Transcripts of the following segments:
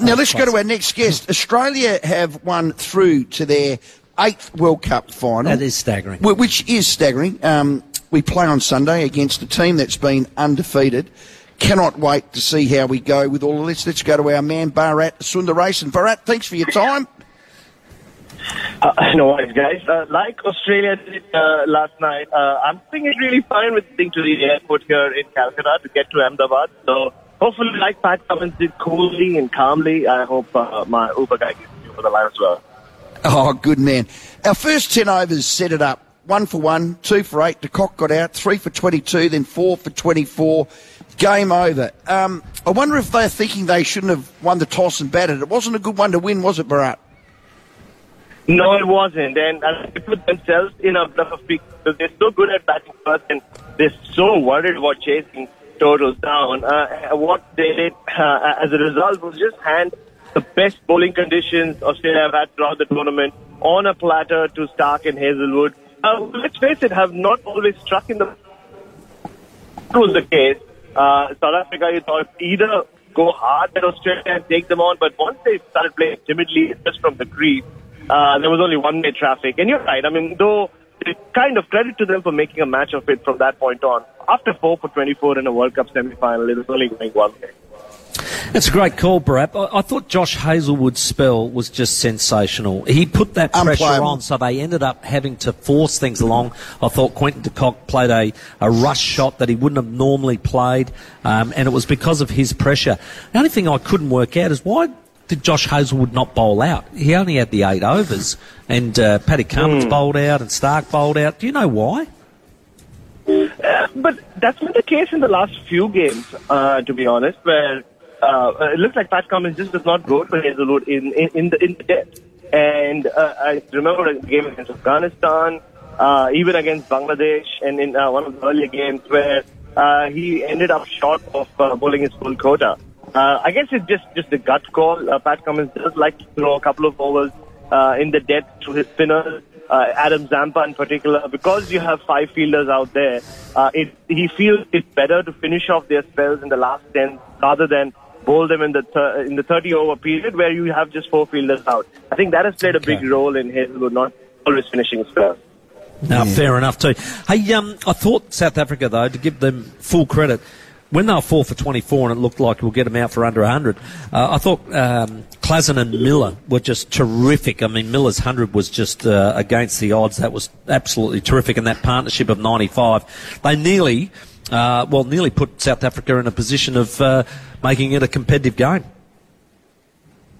Now let's go to our next guest. Australia have won through to their eighth World Cup final. That is staggering. Which is staggering. Um, we play on Sunday against a team that's been undefeated. Cannot wait to see how we go with all of this. Let's go to our man Bharat Sundaresan. Bharat, thanks for your time. Uh, no worries, guys. Uh, like Australia did uh, last night, uh, I'm thinking really fine with getting to the airport here in Calcutta to get to Ahmedabad. So hopefully, like Pat Cummins did coolly and calmly, I hope uh, my Uber guy gets you for the line as well. Oh, good man. Our first 10 overs set it up. One for one, two for eight. De Kock got out, three for 22, then four for 24. Game over. Um, I wonder if they're thinking they shouldn't have won the toss and batted. It wasn't a good one to win, was it, Bharat? No, it wasn't. And uh, they put themselves in a bit of because they're so good at batting first and they're so worried about chasing totals down. Uh, what they did uh, as a result was just hand the best bowling conditions Australia have had throughout the tournament on a platter to Stark and Hazlewood. Uh, let's face it, have not always struck in the. That was the case. Uh, South Africa, you thought either go hard at Australia and take them on, but once they started playing timidly, just from the crease, uh, there was only one-way traffic. And you're right. I mean, though, kind of credit to them for making a match of it from that point on. After four for 24 in a World Cup semi-final, it was only going one way. It's a great call, Bharat. I, I thought Josh Hazlewood's spell was just sensational. He put that pressure on, so they ended up having to force things along. I thought Quentin de Kock played a, a rush shot that he wouldn't have normally played, um, and it was because of his pressure. The only thing I couldn't work out is why did Josh Hazlewood not bowl out? He only had the eight overs, and uh, Paddy Cummins bowled out and Stark bowled out. Do you know why? But that's been the case in the last few games, uh, to be honest, where uh, it looks like Pat Cummins just does not go for Hazlewood in, in, in the in the depth. And uh, I remember a game against Afghanistan, uh, even against Bangladesh, and in uh, one of the earlier games where uh, he ended up short of uh, bowling his full quota. Uh, I guess it's just just a gut call. Uh, Pat Cummins does like to throw a couple of overs uh, in the depth to his spinners. Uh, Adam Zampa in particular, because you have five fielders out there, uh, it, he feels it's better to finish off their spells in the last ten rather than bowl them in the thir- in the 30 over period where you have just four fielders out. I think that has played a big role in Hazlewood not always finishing spells. No, fair enough too. Hey, um, I thought South Africa though, to give them full credit, when they were four for 24 and it looked like we'll get them out for under 100, uh, I thought um, and Miller were just terrific. I mean, Miller's 100 was just uh, against the odds. That was absolutely terrific. And that partnership of 95, they nearly, uh, well, nearly put South Africa in a position of uh, making it a competitive game.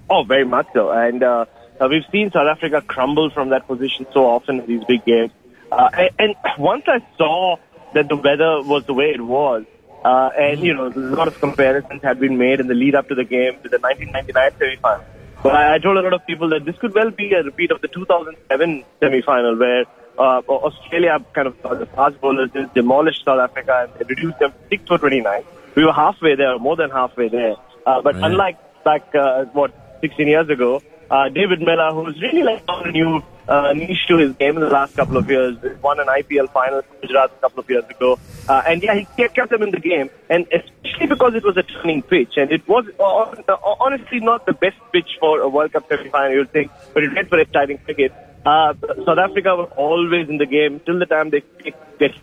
Oh, very much so. And uh, we've seen South Africa crumble from that position so often in these big games. Uh, and once I saw that the weather was the way it was, uh, and you know, a lot of comparisons had been made in the lead up to the game to the 1999 semi-final. But I, I told a lot of people that this could well be a repeat of the 2007 semi-final where uh, Australia kind of uh, the fast bowlers just demolished South Africa and they reduced them 6 for 29. We were halfway there, more than halfway there. Uh, but Right. unlike back uh, what 16 years ago, uh, David Miller, who's really like a new uh, niche to his game in the last couple of years, won an IPL final for Gujarat a couple of years ago, uh, and yeah, he kept kept them in the game, and especially because it was a turning pitch, and it was uh, uh, honestly not the best pitch for a World Cup semi-final, you'd think, but it made for exciting cricket. Uh, South Africa were always in the game till the time they keep,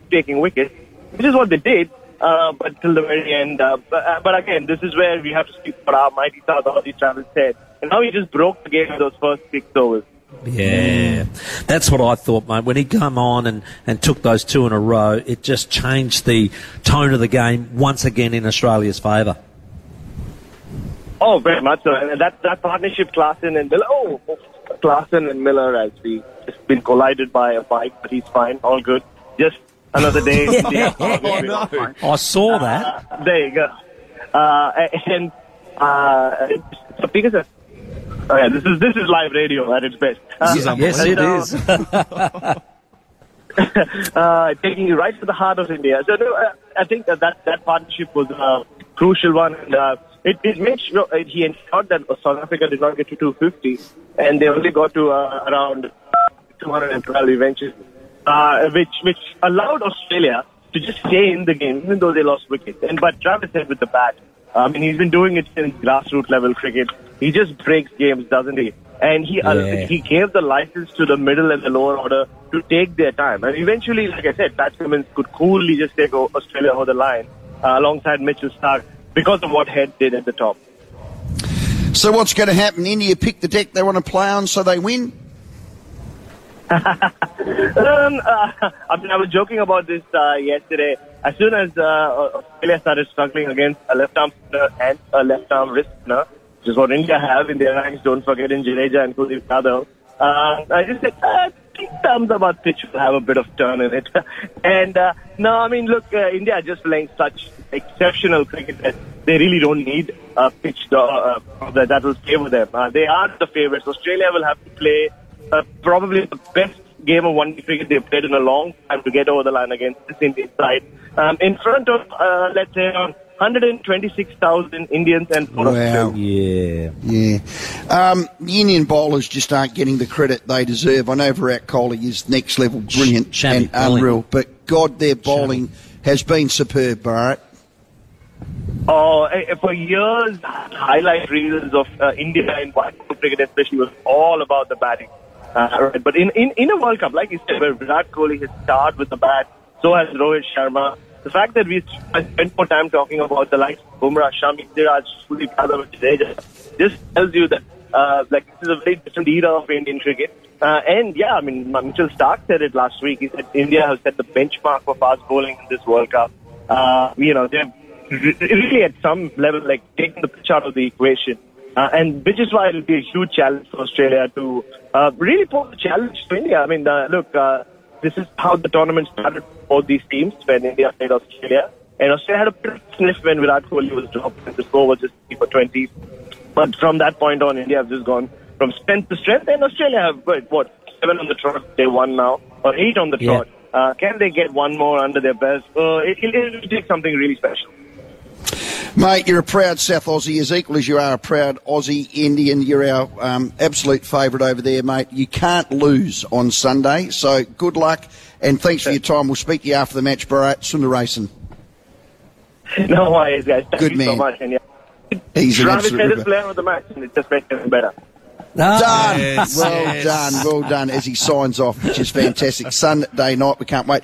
taking wickets, which is what they did. Uh, but till the very end. Uh, but, uh, but again, this is where we have to speak for our mighty South Aussie Travis Head. And now he just broke the game with those first six overs. Yeah, that's what I thought, mate. When he come on and, and took those two in a row, it just changed the tone of the game once again in Australia's favour. Oh, very much so. And that, that partnership, Klaasen and Miller, oh, Klaasen and Miller has been, just been collided by a bike, but he's fine, all good. Just another day. in the I saw that. There you go. Uh, and uh, so because of, oh yeah, this is this is live radio at its best. Uh, yes, it so, is. uh, taking you right to the heart of India. So no, uh, I think that that, that partnership was a crucial one. And, uh, it, it made sure uh, he ensured that South Africa did not get to 250, and they only got to uh, around 212 eventually, uh, which which allowed Australia to just stay in the game even though they lost wickets. And but Travis Head with the bat, I mean he's been doing it since grassroots level cricket. He just breaks games, doesn't he? And he uh, Yeah. he gave the license to the middle and the lower order to take their time. And eventually, like I said, Pat Cummins could coolly just take Australia over the line uh, alongside Mitchell Stark because of what Head did at the top. So what's going to happen? India pick the deck they want to play on, so they win. Um, uh, I mean, I was joking about this uh, yesterday. As soon as uh, Australia started struggling against a left arm spinner and a left arm wrist spinner, which is what India have in their ranks, don't forget in Jadeja and Kuldeep Yadav, uh, I just said, uh, I think about pitch will have a bit of turn in it. and uh, no, I mean, look, uh, India are just playing such exceptional cricket that they really don't need a pitch uh, that, that will favor them. Uh, they are the favorites. Australia will have to play uh, probably the best game of one day cricket they've played in a long time to get over the line against this Indian side. Um, in front of, uh, let's say, around 126,000 Indians and four Wow. Yeah. Yeah. Um, Indian bowlers just aren't getting the credit they deserve. I know Virat Kohli is next level brilliant Shabby and bowling. unreal, but God, their bowling has been superb, Bharat. Oh, eh, for years, highlight reels of uh, India in one cricket especially was all about the batting. Uh, right. But in, in, in a World Cup, like you said, where Virat Kohli has started with the bat, so has Rohit Sharma. The fact that we spent more time talking about the likes of Bumrah, Shami, Siraj, Kuldeep Yadav, and Jadeja just tells you that uh, like this is a very different era of Indian cricket. Uh, and yeah, I mean, Mitchell Stark said it last week. He said India has set the benchmark for fast bowling in this World Cup. Uh, you know, they've really at some level like taken the pitch out of the equation. Uh, and which is why it will be a huge challenge for Australia to uh, really pose a challenge to India. I mean, uh, look, uh, this is how the tournament started for these teams when India played Australia. And Australia had a bit of sniff when Virat Kohli was dropped and the score was just 3 for 20. But from that point on, India have just gone from strength to strength. And Australia have, what, what seven on the trot, they won now, or eight on the Yeah. trot. Uh, can they get one more under their belt? Uh, it, it, it will take something really special. Mate, you're a proud South Aussie, as equal as you are a proud Aussie Indian. You're our um, absolute favourite over there, mate. You can't lose on Sunday, so good luck and thanks for your time. We'll speak to you after the match, Bharat Sundaresan. No worries, guys. Thank Good you so man. much. And yeah, He's an Travis absolute Head player of the match, and it just makes it better. Ah, Done. Yes, well yes. done. Well done. As he signs off, which is fantastic. Sunday night. We can't wait.